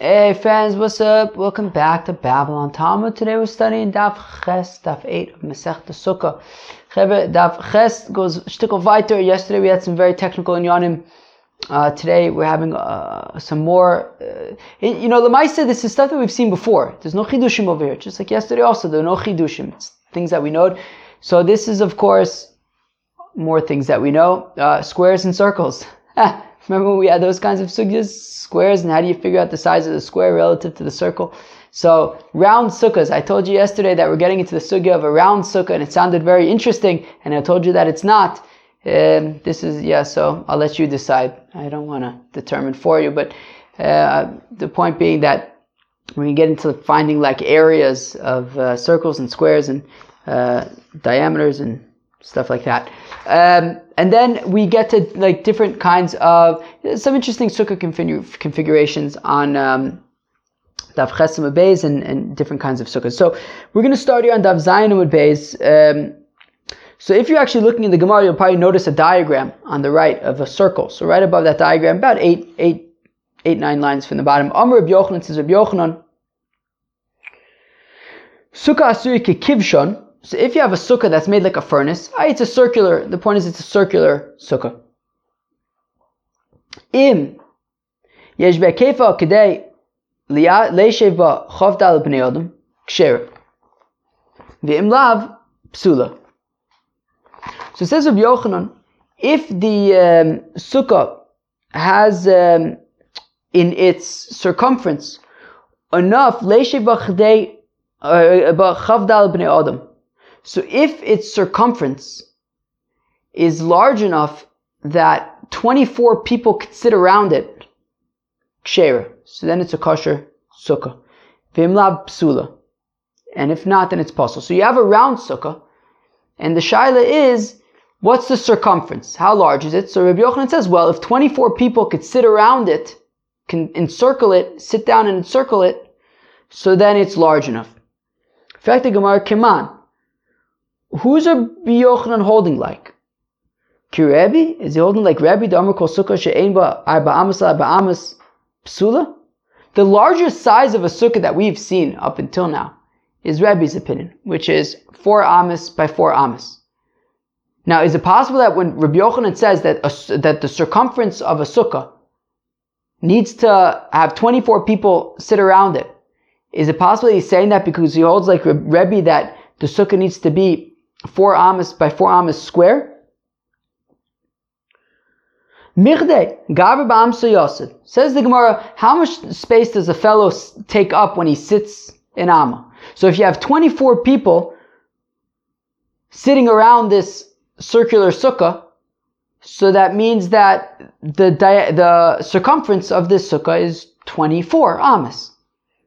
Hey friends, what's up? Welcome back to Babylon Talmud. Today we're studying Daf Ches, Daf 8 of Masech Sukkah. Daf Ches goes shtickle weiter. Yesterday we had some very technical inyanim. Uh, today we're having uh, some more. Uh, you know, the Lamaisa, this is stuff that we've seen before. There's no chidushim over here. Just like yesterday also, there are no chidushim. It's things that we know. So this is, of course, more things that we know. Uh, squares and circles. Remember when we had those kinds of sugyas, squares, and how do you figure out the size of the square relative to the circle? So round sukkahs. I told you yesterday that we're getting into the sugya of a round sukkah, and it sounded very interesting. And I told you that it's not. Um, this is yeah. So I'll let you decide. I don't want to determine for you, but uh, the point being that when you get into finding like areas of uh, circles and squares and uh, diameters and stuff like that. Um, and then we get to like different kinds of some interesting sukkah config- configurations on um, Dav Chesim and, and different kinds of sukkahs. So we're going to start here on Dav Beis. Um, so if you're actually looking in the Gemara, you'll probably notice a diagram on the right of a circle. So right above that diagram, about eight, eight, eight, nine lines from the bottom. Amr Yochanan says Yochanan. Sukkah Asuri Kivshon. So if you have a sukkah that's made like a furnace, ah, it's a circular, the point is it's a circular sukkah. Im yesh be'kefa kedei leishev ba chavdal b'nei adam. V'im lav psula. So it says of Yochanan, if the um, sukkah has um, in its circumference enough leishev ba chedei uh, chavdal b'nei adam so if its circumference is large enough that 24 people could sit around it, ksher, so then it's a kosher sukkah. Vimlab psula. And if not, then it's pasul. So you have a round sukkah, and the shaila is, what's the circumference? How large is it? So Rabbi Yochanan says, well, if 24 people could sit around it, can encircle it, sit down and encircle it, so then it's large enough. In fact, the Gemara, Keman, Who's a Yochanan holding like? Kirebi? Is he holding like Rebbe, the Kol Sukkah Ba Arba Amas Arba Amas Psula? The largest size of a sukkah that we've seen up until now is Rebbe's opinion, which is four amas by four amas. Now, is it possible that when Rabbi Yochanan says that a, that the circumference of a sukkah needs to have 24 people sit around it, is it possible he's saying that because he holds like Rebbe that the sukkah needs to be four amas by four amas square. Mirde, Gaber Ba'amsa Yosef. Says the Gemara, how much space does a fellow take up when he sits in Amma? So if you have 24 people sitting around this circular sukkah, so that means that the, the circumference of this sukkah is 24 amas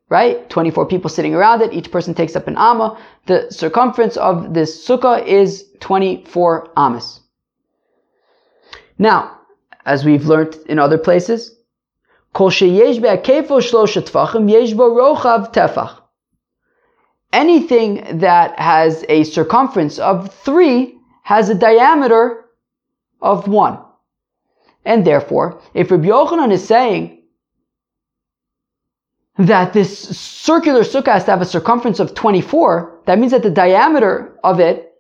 right? 24 people sitting around it. Each person takes up an amma. The circumference of this sukkah is 24 amas. Now, as we've learned in other places, Anything that has a circumference of three has a diameter of one. And therefore, if Rabbi Yochanan is saying that this circular sukkah has to have a circumference of 24, that means that the diameter of it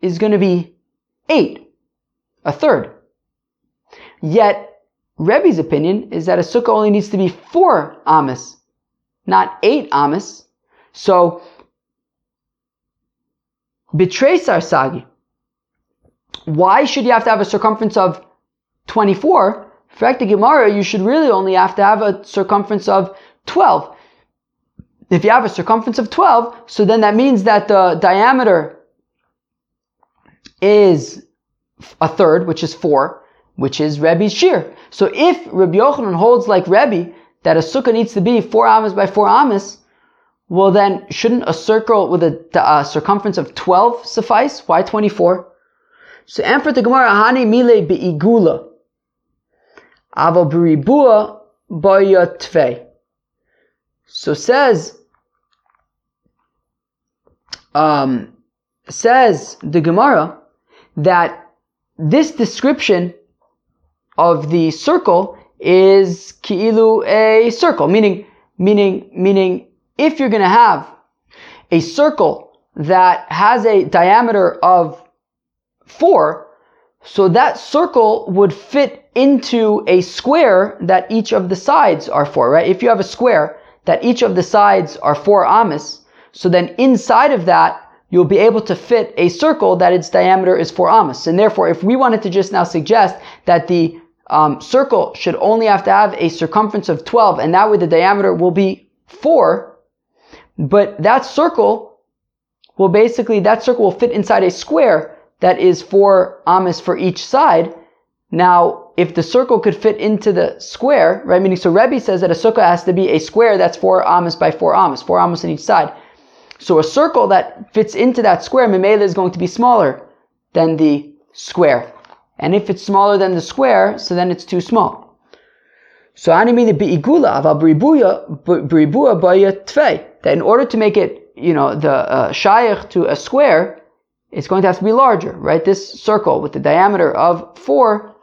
is going to be 8, a third. Yet, Rebbe's opinion is that a sukkah only needs to be 4 amas, not 8 amas. So, betray Sarsagi. Why should you have to have a circumference of 24 fact, the Gemara, you should really only have to have a circumference of 12. If you have a circumference of 12, so then that means that the diameter is a third, which is 4, which is Rebbe's shear. So if Rabbi Yochanan holds like Rebbe, that a sukkah needs to be 4 amas by 4 amas, well then, shouldn't a circle with a, a uh, circumference of 12 suffice? Why 24? So, and the Gemara, Hani Mile Be'igula. Aval beribua tve. So says, um, says the Gemara that this description of the circle is ki'ilu a circle, meaning, meaning, meaning, if you're going to have a circle that has a diameter of four, so that circle would fit into a square that each of the sides are four, right? If you have a square that each of the sides are four amas, so then inside of that, you'll be able to fit a circle that its diameter is four amas. And therefore, if we wanted to just now suggest that the um, circle should only have to have a circumference of 12, and that way the diameter will be 4. But that circle will basically, that circle will fit inside a square that is 4 amas for each side. Now, if the circle could fit into the square, right, meaning, so Rebbe says that a sukkah has to be a square that's 4 amas by 4 amas, 4 amas on each side. So a circle that fits into that square, Memela is going to be smaller than the square. And if it's smaller than the square, so then it's too small. So animini bi'igula aval bribuya baya tvei. That in order to make it, you know, the uh, to a square, it's going to have to be larger, right? This circle with the diameter of four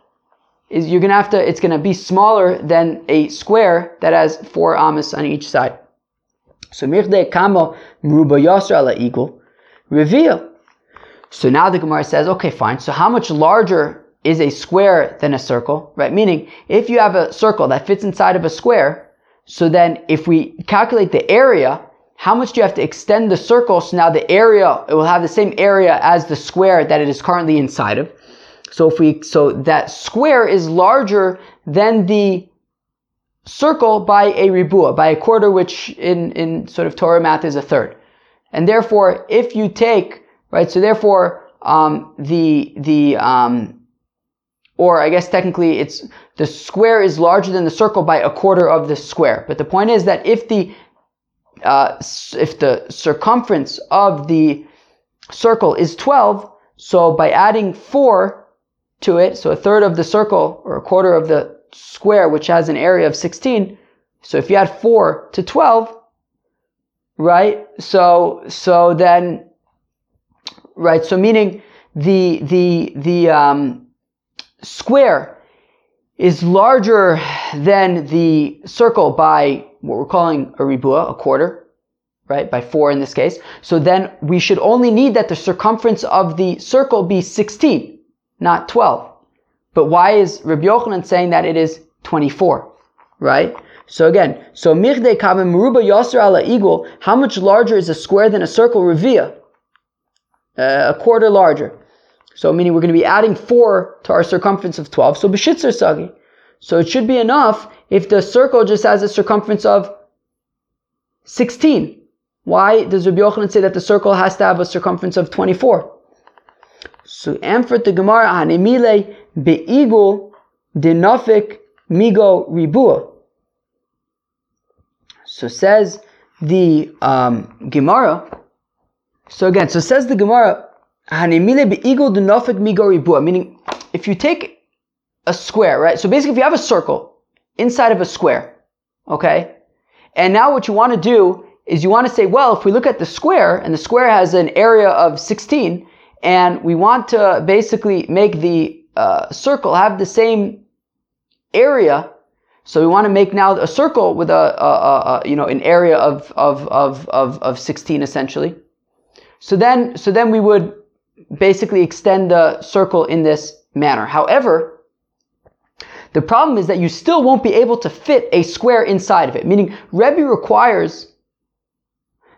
is you're going to have to, it's going to be smaller than a square that has four amas on each side. So mirde kamo mruba yasra ala eagle reveal. So now the Gemara says, okay, fine. So how much larger is a square than a circle, right? Meaning, if you have a circle that fits inside of a square, so then if we calculate the area, how much do you have to extend the circle so now the area, it will have the same area as the square that it is currently inside of. So if we, so that square is larger than the circle by a ribua, by a quarter, which in, in sort of Torah math is a third. And therefore, if you take, right, so therefore, um, the, the, um, or I guess technically it's the square is larger than the circle by a quarter of the square. But the point is that if the uh, if the circumference of the circle is 12, so by adding 4 to it, so a third of the circle or a quarter of the square, which has an area of 16, so if you add 4 to 12, right? So, so then, right? So meaning the, the, the, um, square is larger than the circle by what we're calling a ribua, a quarter, right? By four in this case. So then we should only need that the circumference of the circle be 16, not 12. But why is Rabbi Yochanan saying that it is 24, right? So again, so mirde kabem meruba yasser ala eagle, how much larger is a square than a circle? Revia, uh, a quarter larger. So meaning we're going to be adding 4 to our circumference of 12. So b'shitzer sagi. So it should be enough if the circle just has a circumference of 16. Why does Rabbi Yochanan say that the circle has to have a circumference of 24? So the Gemara, be'igul migo ribua. So says the um, Gemara. So again, so says the Gemara, Meaning, if you take a square, right? So basically, if you have a circle inside of a square, okay? And now what you want to do is you want to say, well, if we look at the square, and the square has an area of 16, and we want to basically make the uh, circle have the same area, so we want to make now a circle with a, a, a, you know an area of, of, of, of, of 16 essentially. So then, so then we would basically extend the circle in this manner. However, the problem is that you still won't be able to fit a square inside of it, meaning Rebbe requires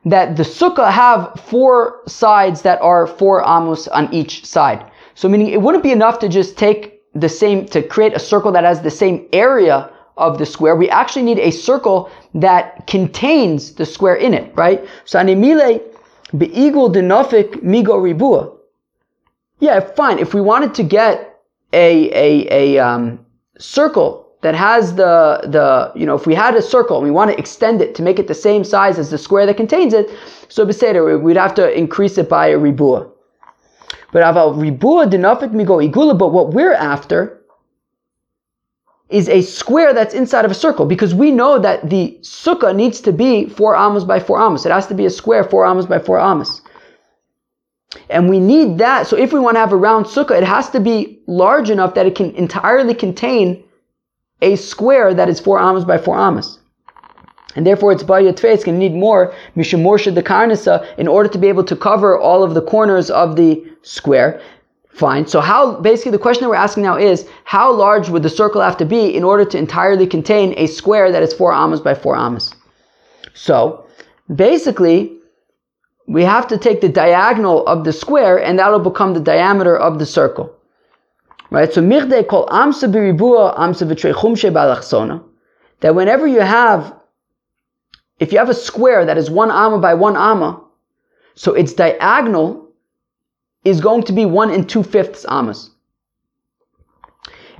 that the sukkah have four sides that are four amos on each side. So meaning it wouldn't be enough to just take the same, to create a circle that has the same area of the square. We actually need a circle that contains the square in it, right? So animile be'igul denofik migo ribua. Yeah, fine. If we wanted to get a a a um, circle that has the the you know if we had a circle and we want to extend it to make it the same size as the square that contains it, so beseder we'd have to increase it by a ribua. But aval ribua dinafik migo igula. But what we're after is a square that's inside of a circle because we know that the sukkah needs to be four amos by four amos. It has to be a square four amos by four amos. And we need that. So if we want to have a round sukkah, it has to be large enough that it can entirely contain a square that is 4 amos by 4 amos. And therefore, it's bayat It's going to need more mishamorsha the karnasa in order to be able to cover all of the corners of the square. Fine. So how, basically the question that we're asking now is, how large would the circle have to be in order to entirely contain a square that is 4 amos by 4 amos? So, basically, we have to take the diagonal of the square and that'll become the diameter of the circle. Right? So, mirde kol amsa biribua amsa v'trechumshe balachsona. That whenever you have if you have a square that is one amma by one amma, so its diagonal is going to be one and two fifths ammas.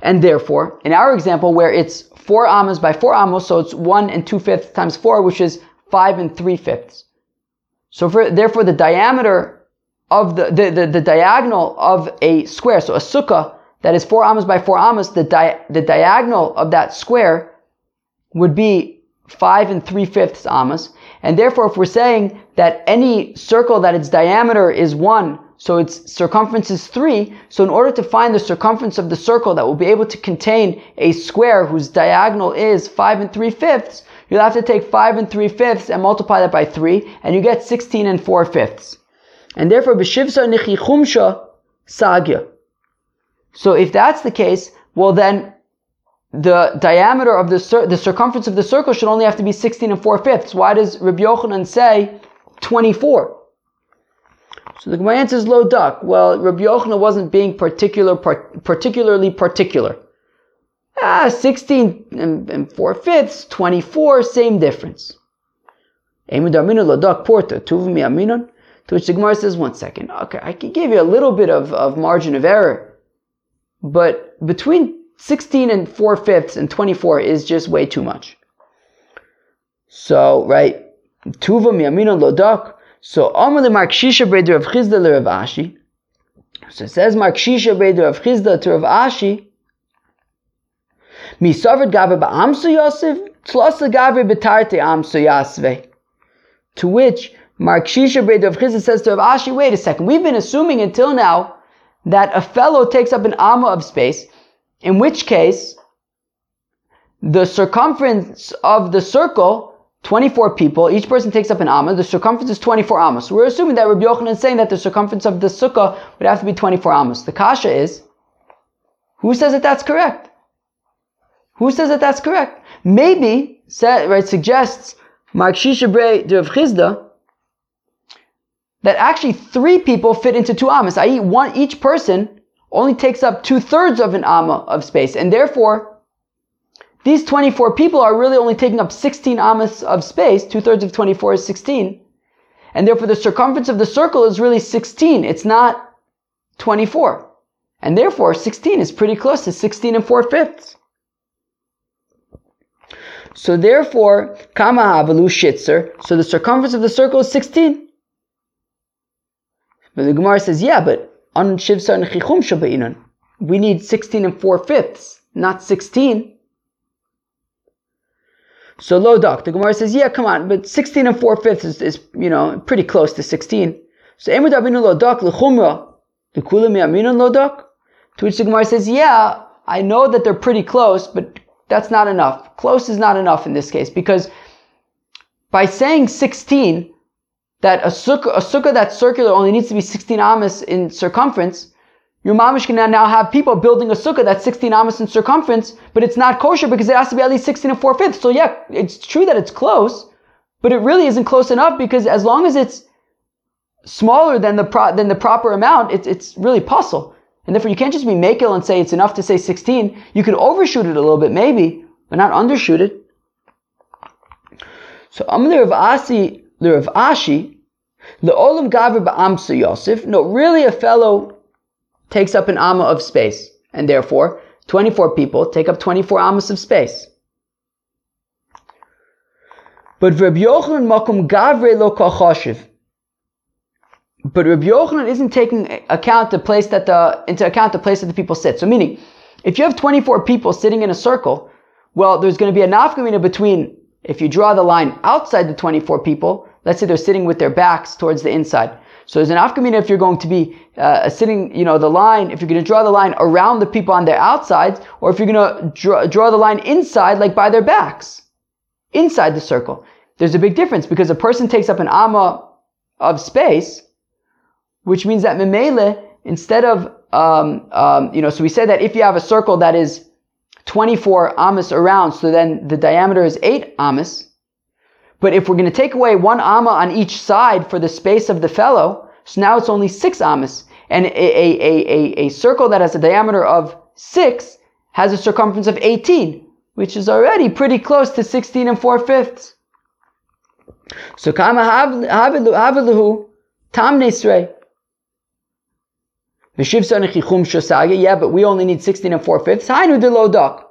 And therefore, in our example where it's four ammas by four ammas, so it's one and two fifths times four, which is five and three fifths. So for, therefore the diameter of the, the, the, the, diagonal of a square, so a sukkah that is four amas by four amas, the, di- the diagonal of that square would be five and three fifths amas. And therefore, if we're saying that any circle that its diameter is one, so its circumference is three, so in order to find the circumference of the circle that will be able to contain a square whose diagonal is five and three fifths, you'll have to take five and three fifths and multiply that by three, and you get 16 and four fifths. And therefore, b'shivsa nichi sagya. So if that's the case, well then the diameter of the cir- the circumference of the circle should only have to be 16 and 4 fifths. Why does Rabbi Yochanan say 24? So the Gemara answers low duck. Well, Rabbi Yochanan wasn't being particular, par- particularly particular. Ah, 16 and, and 4 fifths, 24, same difference. To which the Gemara says, one second. Okay, I can give you a little bit of, of margin of error. But between 16 and 4 fifths and 24 is just way too much. So, right, Tuva miyamina lodak. So, Amr Mar Kashisha Breder of Chizda Rav Ashi. So it says Mar Kashisha Breder of Chizda to Rav Ashi. To which Mar Kashisha Breder of Chizda says to Ashi, wait a second, we've been assuming until now that a fellow takes up an amma of space in which case, the circumference of the circle, 24 people, each person takes up an amma, the circumference is 24 ammas. So we're assuming that Rabbi Yochanan is saying that the circumference of the sukkah would have to be 24 ammas. The kasha is, who says that that's correct? Who says that that's correct? Maybe, right, suggests Mark Shishabre de Chizda, that actually three people fit into two amas, i.e. one, each person only takes up two thirds of an amma of space, and therefore, these 24 people are really only taking up 16 amas of space. Two thirds of 24 is 16. And therefore, the circumference of the circle is really 16. It's not 24. And therefore, 16 is pretty close to 16 and 4 fifths. So therefore, kama avalu shitzer. So the circumference of the circle is 16. But the Gemara says, yeah, but on Shivsa and Chichum Shaba'inan. We need 16 and 4 fifths, not 16. So low duck. The Gemara says, yeah, come on, but 16 and 4 fifths is, is you know, pretty close to 16. So Emud Abinu lo l'chumra, l'kulim yaminun lo. To which the Gemara says, yeah, I know that they're pretty close, but that's not enough. Close is not enough in this case because by saying 16, that a sukkah, a sukkah that's circular only needs to be 16 amas in circumference, your mamish can now have people building a sukkah that's 16 amas in circumference, but it's not kosher because it has to be at least 16 and 4 fifths. So yeah, it's true that it's close, but it really isn't close enough because as long as it's smaller than the pro- than the proper amount, it's it's really pasul. And therefore you can't just be makel and say it's enough to say 16. You could overshoot it a little bit maybe, but not undershoot it. So Amalei of Asi the Rav Ashi, the Olam Gaver Ba'amsa Yosef, no, really a fellow takes up an Amma of space, and therefore 24 people take up 24 Ammas of space. But Rabbi Yochanan Makum Gavre Lo Kachoshev. But Rabbi Yochanan isn't taking account the place that the into account the place that the people sit. So meaning, if you have 24 people sitting in a circle, well, there's going to be a nafkamina between if you draw the line outside the 24 people, let's say they're sitting with their backs towards the inside. So there's an afkamina if you're going to be uh, sitting, you know, the line, if you're going to draw the line around the people on their outsides, or if you're going to draw, draw the line inside, like by their backs, inside the circle. There's a big difference because a person takes up an amma of space, which means that memele, instead of, um, um, you know, so we say that if you have a circle that is 24 amas around, so then the diameter is 8 amas, but if we're going to take away one amma on each side for the space of the fellow, so now it's only six ammas. And a, a, a, a, circle that has a diameter of six has a circumference of 18, which is already pretty close to 16 and 4 fifths. So kama haviluhu tam. Yeah, but we only need 16 and 4 fifths. Dak.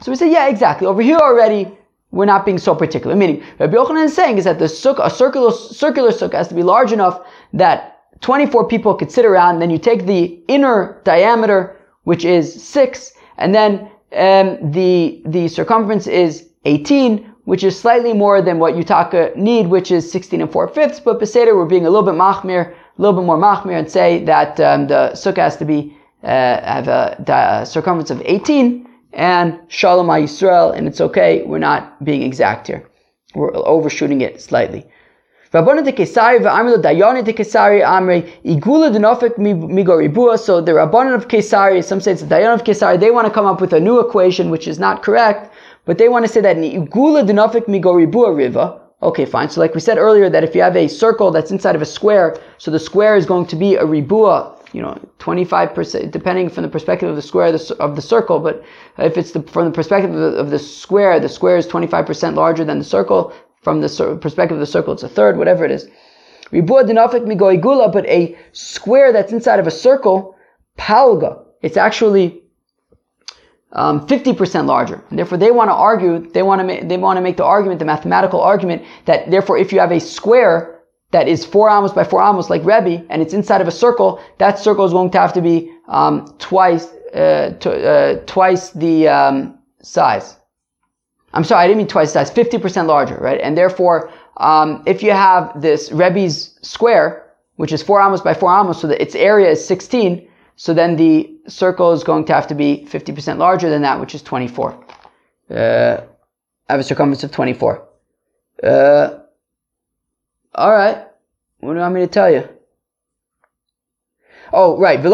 So we say, yeah, exactly. Over here already, we're not being so particular. Meaning, Rabbi Yochanan is saying is that the sukkah, a circular, circular sukkah has to be large enough that 24 people could sit around, then you take the inner diameter, which is 6, and then um, the, the circumference is 18, which is slightly more than what Utaka need, which is 16 and 4 fifths, but Beseder, we're being a little bit machmir, a little bit more machmir, and say that um, the sukkah has to be, uh, have a, a circumference of 18, and Shalom Yisrael, and it's okay. We're not being exact here. We're overshooting it slightly. So the Rabbanan of Kesari, some say it's the Dayan of Kesari, they want to come up with a new equation which is not correct, but they want to say that Igula Dinofik Migoribua Riva, Okay, fine. So like we said earlier, that if you have a circle that's inside of a square, so the square is going to be a ribua, you know, 25%, depending from the perspective of the square of the circle, but if it's the, from the perspective of the, of the square, the square is 25% larger than the circle. From the perspective of the circle, it's a third, whatever it is. Ribua dinafik migoigula, but a square that's inside of a circle, palga, it's actually um, 50% larger. And therefore, they want to argue, they want to make, they want to make the argument, the mathematical argument, that therefore, if you have a square that is four amos by four amos, like Rebbe, and it's inside of a circle, that circle is going to have to be um, twice uh, to, uh, twice the um, size. I'm sorry, I didn't mean twice the size, 50% larger, right? And therefore, um, if you have this Rebbe's square, which is four amos by four amos, so that its area is 16, so then the circle is going to have to be 50% larger than that, which is 24. Uh, have a circumference of 24. Uh, all right. What do you want me to tell you? Oh, right. But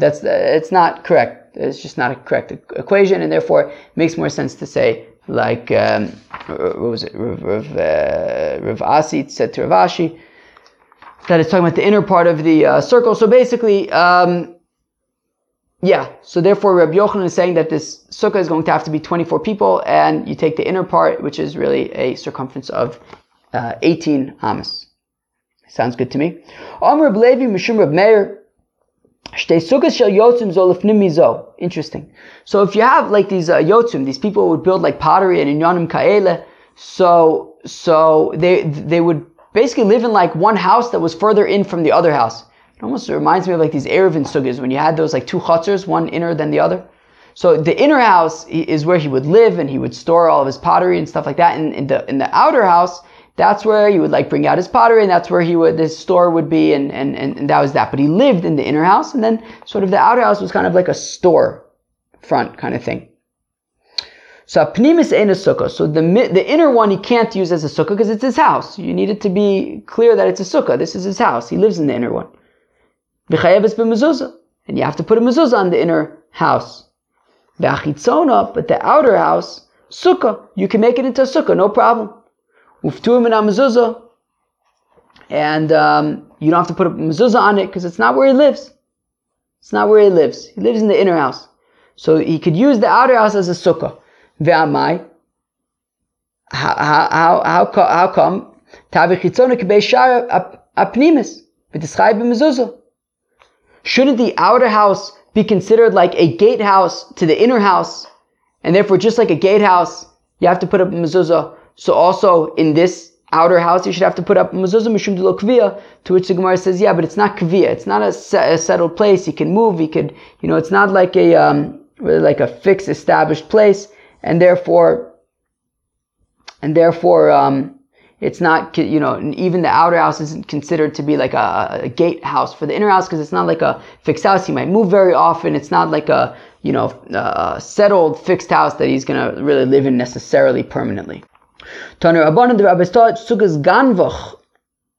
that's it's not correct. It's just not a correct equation, and therefore it makes more sense to say like um, what was it? Rav, uh, Rav Asi said to Rav Ashi that it's talking about the inner part of the uh, circle. So basically, um, yeah. So therefore, Rabbi Yochanan is saying that this sukkah is going to have to be 24 people, and you take the inner part, which is really a circumference of uh, 18 amas. Sounds good to me. Amr Levi Mishum Reb Meir. Interesting. So if you have like these uh, yotzim, these people would build like pottery and inyanim kaele. So so they they would basically live in like one house that was further in from the other house. It almost reminds me of like these Eruvin sugyas when you had those like two chutzers, one inner than the other. So the inner house is where he would live and he would store all of his pottery and stuff like that. And in the in the outer house, that's where he would like bring out his pottery and that's where he would his store would be and, and, and, and that was that. But he lived in the inner house and then sort of the outer house was kind of like a store front kind of thing. So pnimis ain't a sukkah. So the the inner one he can't use as a sukkah because it's his house. You need it to be clear that it's a sukkah. This is his house. He lives in the inner one. And you have to put a mezuzah on the inner house. But the outer house, sukkah, you can make it into a sukkah, no problem. And um, you don't have to put a mezuzah on it because it's not where he lives. It's not where he lives. He lives in the inner house. So he could use the outer house as a sukkah. Ve'amai. How, how, how, how come? Shouldn't the outer house be considered like a gatehouse to the inner house? And therefore, just like a gatehouse, you have to put up a mezuzah. So also in this outer house, you should have to put up a mezuzah mishum de kviya, to which the Gemara says, yeah, but it's not kviya. It's not a, a, settled place. You can move. You could, you know, it's not like a, um, like a fixed, established place. And therefore, and therefore, um, it's not, you know, even the outer house isn't considered to be like a, a gate house for the inner house because it's not like a fixed house. He might move very often. It's not like a, you know, a settled fixed house that he's to really live in necessarily permanently. Taner Abbanan, the rabbis taught Sukkah's Ganvach,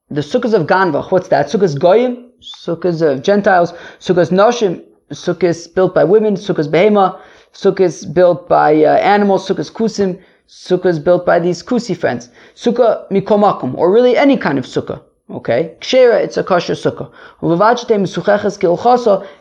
the Sukkahs of Ganvach. What's that? Sukkah's Goyim, Sukkahs of Gentiles, Sukkah's Noshim, Sukkahs built by women, Sukkah's Behema, Sukkahs built by uh, animals, Sukkah's Kusim, Sukkah is built by these kusi friends. Sukkah mikomakum, or really any kind of sukkah. Okay, kshera, it's a kosher sukkah.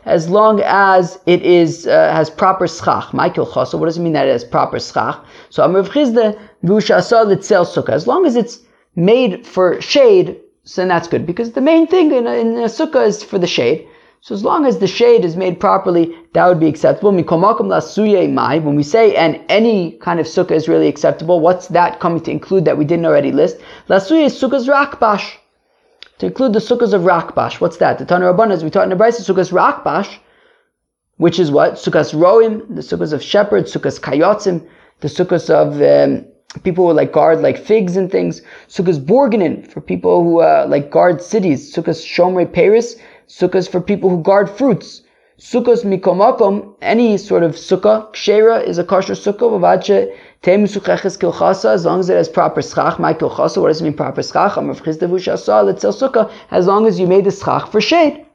As long as it is uh, has proper schach. My kilchosa. What does it mean that it has proper schach? So Amr Chizde litzel sukkah. As long as it's made for shade, then that's good because the main thing in a, in a sukkah is for the shade. So as long as the shade is made properly, that would be acceptable. When we say and any kind of sukkah is really acceptable, what's that coming to include that we didn't already list? Lasuye sukkahs rakbash. To include the sukkahs of rakbash. What's that? The Tana Rabbanas, we taught in the Brisa, sukkahs rakbash, which is what? Sukkahs roim, the sukkahs of shepherds, sukkahs kayotzim, the sukkahs of um, people who like guard like figs and things. Sukkahs borganin, for people who uh, like guard cities. Sukkahs shomrei paris, Sukkahs for people who guard fruits. Sukkahs mikomakom, any sort of sukkah, kshera is a kosher sukkah, vavache temu sucheches kilchasa, as long as it has proper schach, my kilchasa, what does it mean proper schach? Amav chizdevushasa, let's sell sukkah, as long as you made the schach for shade.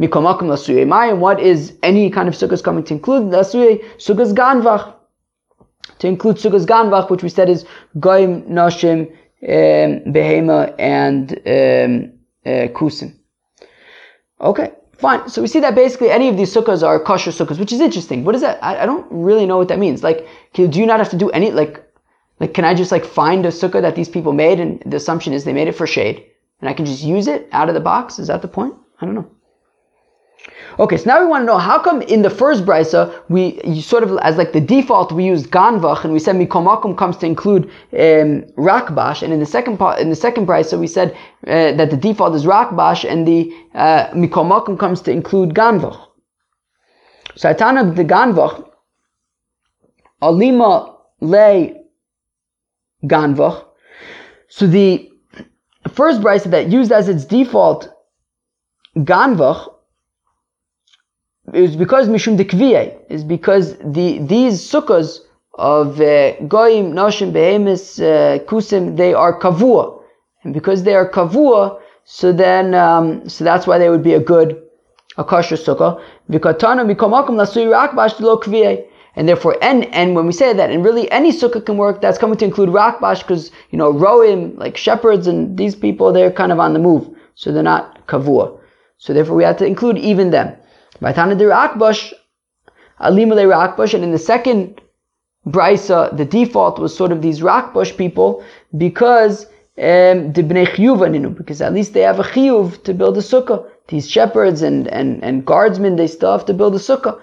Mikomakom lasuye mayim, what is any kind of sukkahs coming to include? Lasuye sukkahs ganvach. To include sukkahs ganvach, which we said is goyim, noshim, um, behema, and um, uh, kusim. Okay, fine. So we see that basically any of these sukkahs are kosher sukkahs, which is interesting. What is that? I, I don't really know what that means. Like, do you not have to do any, like, like, can I just like find a sukkah that these people made and the assumption is they made it for shade and I can just use it out of the box? Is that the point? I don't know. Okay, so now we want to know how come in the first brisa we sort of as like the default we used ganvach and we said mikomakum comes to include um, rakbash, and in the second part in the second brisa we said uh, that the default is rakbash and the uh, mikomakum comes to include ganvach. So Atana the ganvach alima le ganvach. So the first brisa that used as its default ganvach it was because Mishum Dekviye, is because the these sukkahs of uh, Goyim, Noshim, Behemis, uh, Kusim, they are kavua. And because they are kavua, so then, um, so that's why they would be a good, a kosher sukkah. Lasui rakbash. And therefore, and, and when we say that, and really any sukkah can work, that's coming to include rakbash, because, you know, roim, like shepherds and these people, they're kind of on the move. So they're not kavua. So therefore we have to include even them. Vaitana de Rakbash, Alimale Rakbash, and in the second Brisa, the default was sort of these Rakbash people because um, because at least they have a chiyuv to build a sukkah. These shepherds and, and, and guardsmen, they still have to build a sukkah.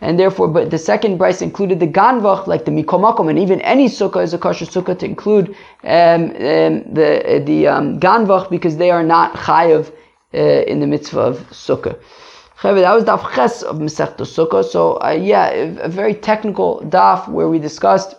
And therefore, but the second Brisa included the ganvach, like the mikomakom, and even any sukkah is a kosher sukkah to include um, um, the the um, ganvach because they are not chayav uh, in the mitzvah of sukkah. That was daf ches of Masechta Sukkah. So uh, yeah, a, very technical daf where we discussed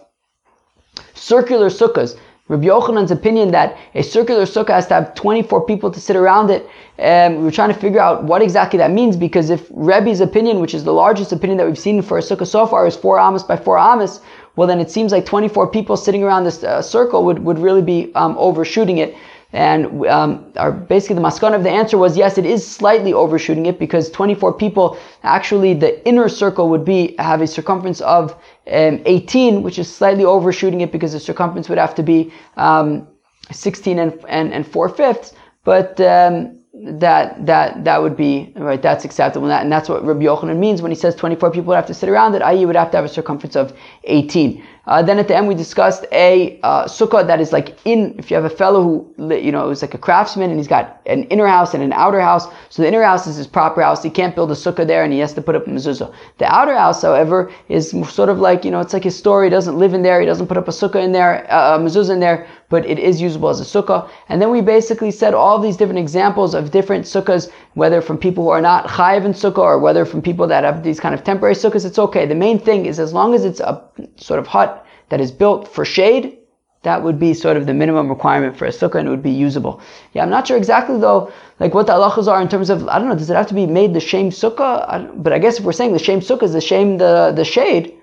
circular sukkahs. Rabbi Yochanan's opinion that a circular sukkah has to have 24 people to sit around it. Um, we were trying to figure out what exactly that means because if Rebbe's opinion, which is the largest opinion that we've seen for a sukkah so far, is 4 amas by 4 amas, well then it seems like 24 people sitting around this uh, circle would, would really be um, overshooting it. And um, our, basically the maskana of the answer was yes, it is slightly overshooting it because 24 people, actually the inner circle would be have a circumference of um, 18, which is slightly overshooting it because the circumference would have to be um, 16 and, and, and 4 fifths. But um, that that that would be right. That's acceptable, and, that, and that's what Rabbi Yochanan means when he says 24 people would have to sit around it. I.e., would have to have a circumference of 18. Uh, then at the end we discussed a uh, sukkah that is like in, if you have a fellow who, you know, is like a craftsman and he's got an inner house and an outer house. So the inner house is his proper house. He can't build a sukkah there and he has to put up a mezuzah. The outer house, however, is sort of like, you know, it's like his story. He doesn't live in there. He doesn't put up a sukkah in there, uh, a mezuzah in there, but it is usable as a sukkah. And then we basically said all these different examples of different sukkahs, whether from people who are not chayiv in sukkah or whether from people that have these kind of temporary sukkahs, it's okay. The main thing is as long as it's a sort of hut that is built for shade, that would be sort of the minimum requirement for a sukkah and it would be usable. Yeah, I'm not sure exactly though, like what the halachas are in terms of, I don't know, does it have to be made the shame sukkah? I but I guess if we're saying the shame sukkah is the shame the, the shade,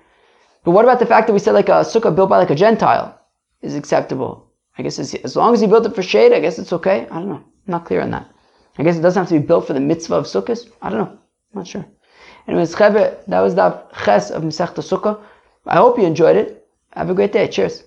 but what about the fact that we said like a sukkah built by like a Gentile is acceptable? I guess as long as he built it for shade, I guess it's okay. I don't know. I'm not clear on that. I guess it doesn't have to be built for the mitzvah of sukkahs. I don't know. I'm not sure. Anyways, that was the ches of Masechta Sukkah. I hope you enjoyed it. Have a great day. Cheers.